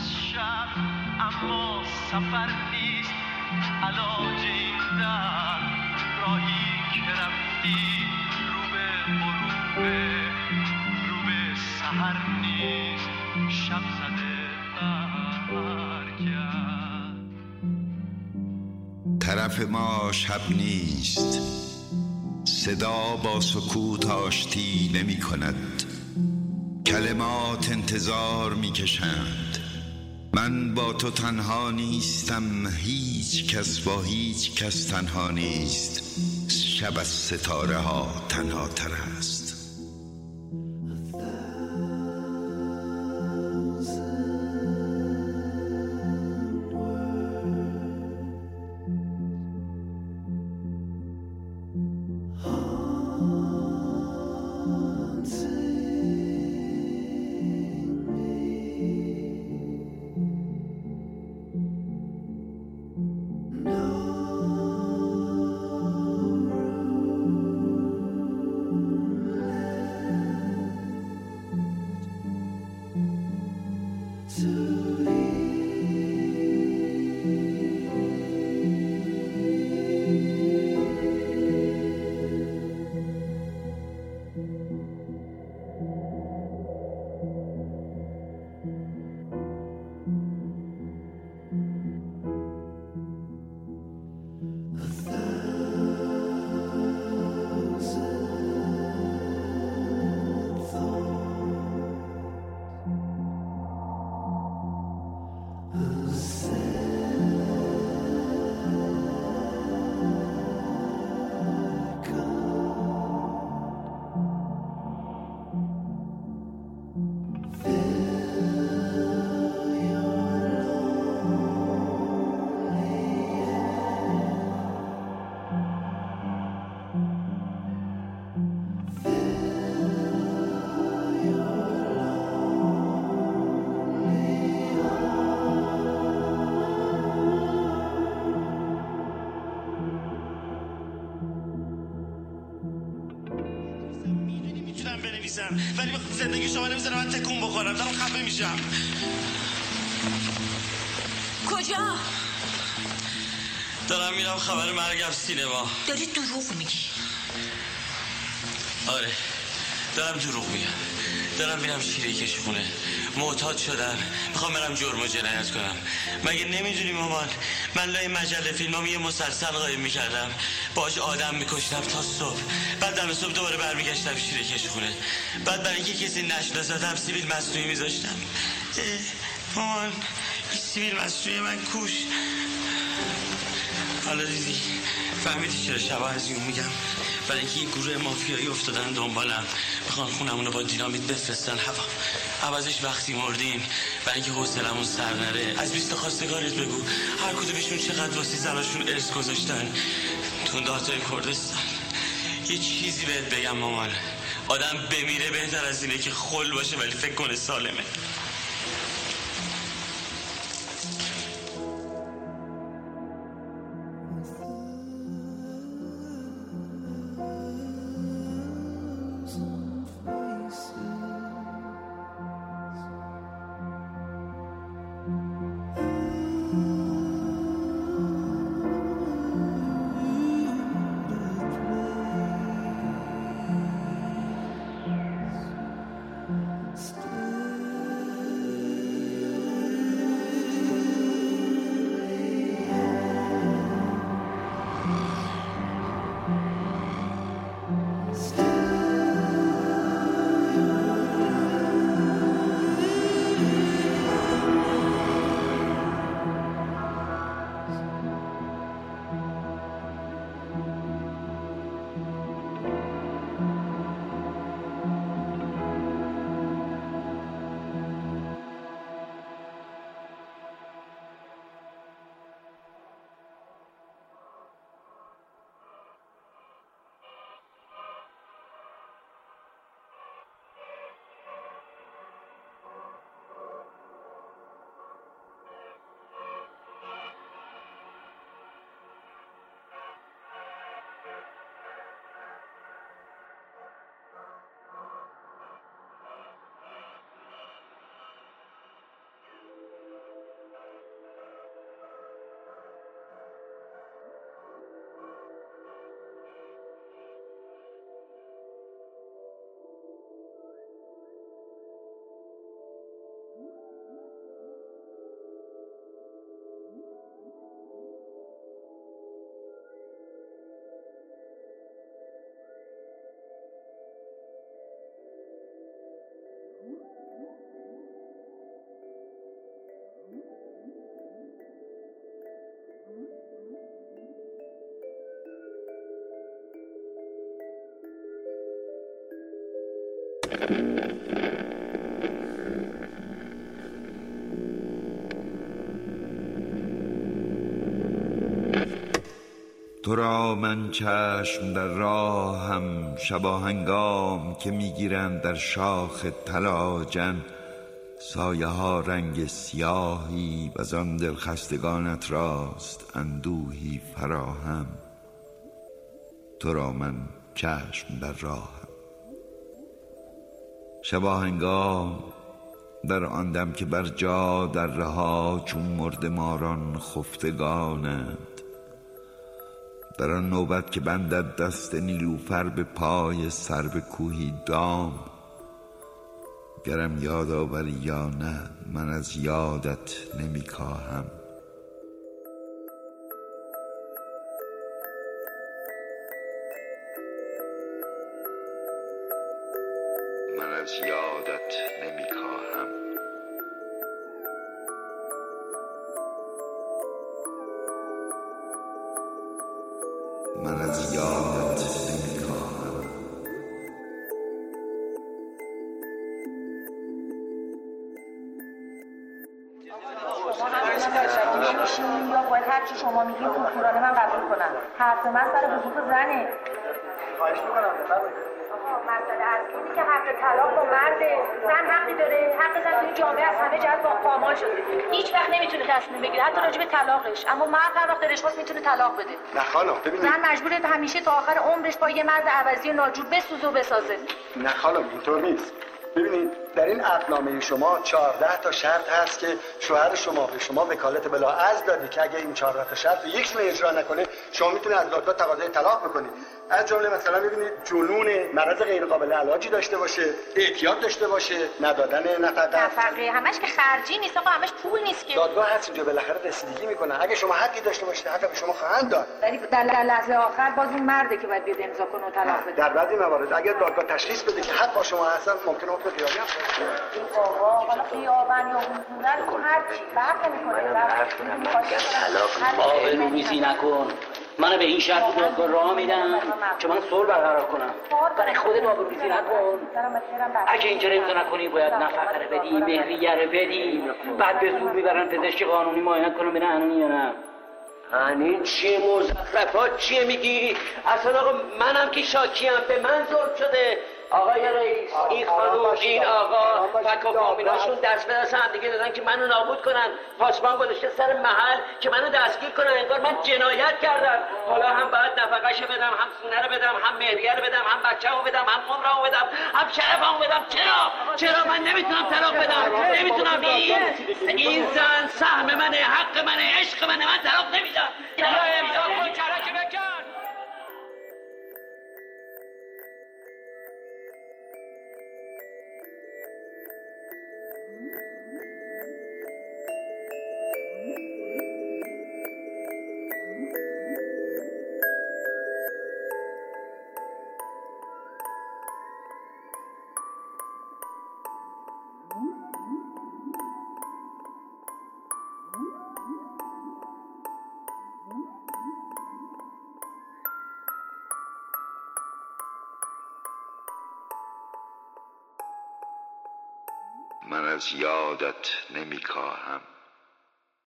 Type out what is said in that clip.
از شب اما سفر نیست علاج این درد راهی که رفتی رو به غروبه رو به سهر نیست شب زده برگرد طرف ما شب نیست صدا با سکوت آشتی نمی کند کلمات انتظار می کشند من با تو تنها نیستم هیچ کس با هیچ کس تنها نیست. شب از ستاره ها تنها تر است. بنویسم ولی زندگی شما نمی‌ذاره من تکون بخورم. دارم خفه میشم. کجا؟ دارم میرم خبر مرگم سینما. داری دروغ میگی. آره. دارم دروغ میگم. دارم میرم شیره کشخونه. معتاد شدم. می‌خوام برم جرم و جنایت کنم. مگه نمی‌دونی مامان؟ من لای مجله فیلمام یه مسلسل قایم می‌کردم. باش آدم میکشتم تا صبح. بعد دم صبح دوباره برمیگشتم شیره کشخونه. بعد برای اینکه کسی نشناستم سیبیل مصنوعی میذاشتم. مامان این سیبیل مصنوعی من کوش. حالا دیدی. فهمیدی چرا شبا از یون میگم؟ برای اینکه یه گروه مافیایی افتادن دنبالم. می‌خوان خونمونو با دینامیت بفرستن. هوا. عوضش وقتی مردیم. برای اینکه حوصلمون سر نره. از بیست خواستگارت بگو. هر کدومشون چقدر واسه زناشون ارث گذاشتن. تو داتای کردستان یه چیزی بهت بگم مامان. آدم بمیره بهتر از اینه که خل باشه ولی فکر کنه سالمه. تو را من چشم در راهم شباهنگام که می‌گیرند در شاخ تلاجن سایه ها رنگ سیاهی و آن دلخستگانت راست اندوهی فراهم. تو را من چشم در راهم. شباهنگام در آن دم که بر جا در رها چون مرد ماران خفتگانند. در آن نوبت که بندد دست نیلوفر به پای سر به کوهی دام گرم یاد آوری یا نه من از یادت نمی من از یادت نمی کاهم میشین یا باید شما میگین کورکورانه من قبول کنم. حرف من سر وجود زنه. خواهش می‌کنم مسئله اصلی که حق طلاق با مرده زن حقی داره. حق زن توی جامعه از همه جهت با پامال شده. هیچ وقت نمی‌تونه تصمیم بگیره. حتی راجع به طلاقش. اما مرد هر وقت دلش خواست می‌تونه طلاق بده. نه خانم ببینید. زن مجبوره همیشه تا آخر عمرش با یه مرد عوضی و ناجور بسوزه و بسازه. نه خانم اینطور نیست. ببینید در این عقدنامه شما 14 تا شرط هست که شوهر شما به شما وکالت بلا از داده که اگه این 14 تا شرط رو یک اجرا نکنه شما می‌تونید از دادگاه تقاضای طلاق بکنید. از جمله مثلا ببینید جنون مرض غیر قابل علاجی داشته باشه اعتیاد داشته باشه ندادن نفقه. نفقه همش که خرجی نیست آقا همش پول نیست که. دادگاه هست اینجا بالاخره رسیدگی می‌کنه. اگه شما حقی داشته باشید حق به شما خواهند داد. ولی در لحظه آخر باز اون مرده که باید بیاد امضا کنه و طلاق بده. در بعضی موارد اگر دادگاه تشخیص بده که حق با شما هستن ممکن حکم خیابی هم. آقا حالا خیابن یا حضورن تو هر چی فرق نمی‌کنه. آبروریزی نکن. منو به این شرط راه میدم که من صلح برقرار کنم. برای خودت آبروریزی نکن. اگه اینجا امضا نکنی باید نفقه رو بدی مهریه رو بدی. بعد به زور می‌برن پزشک قانونی معاینت کنم ببینن هنوز یا نه. این چیه مزخرفات چیه میگی؟ اصلا آقا منم که شاکیم به من ظلم شده. آقای رئیس این خانوم این آقا فک و فامیلاشون دست به دست هم دیگه دادن که منو نابود کنن. پاسبان گذاشته سر محل که منو دستگیر کنن. انگار من جنایت کردم. حالا هم باید نفقهشو بدم هم سونه رو بدم هم مهریه رو بدم هم بچه‌مو بدم هم عمرمو بدم هم شرفمو بدم. چرا؟ چرا من نمی‌تونم طلاق بدم؟ نمی‌تونم. این این زن سهم منه حق منه عشق منه. من طلاق نمیدم. من از یادت نمی کاهم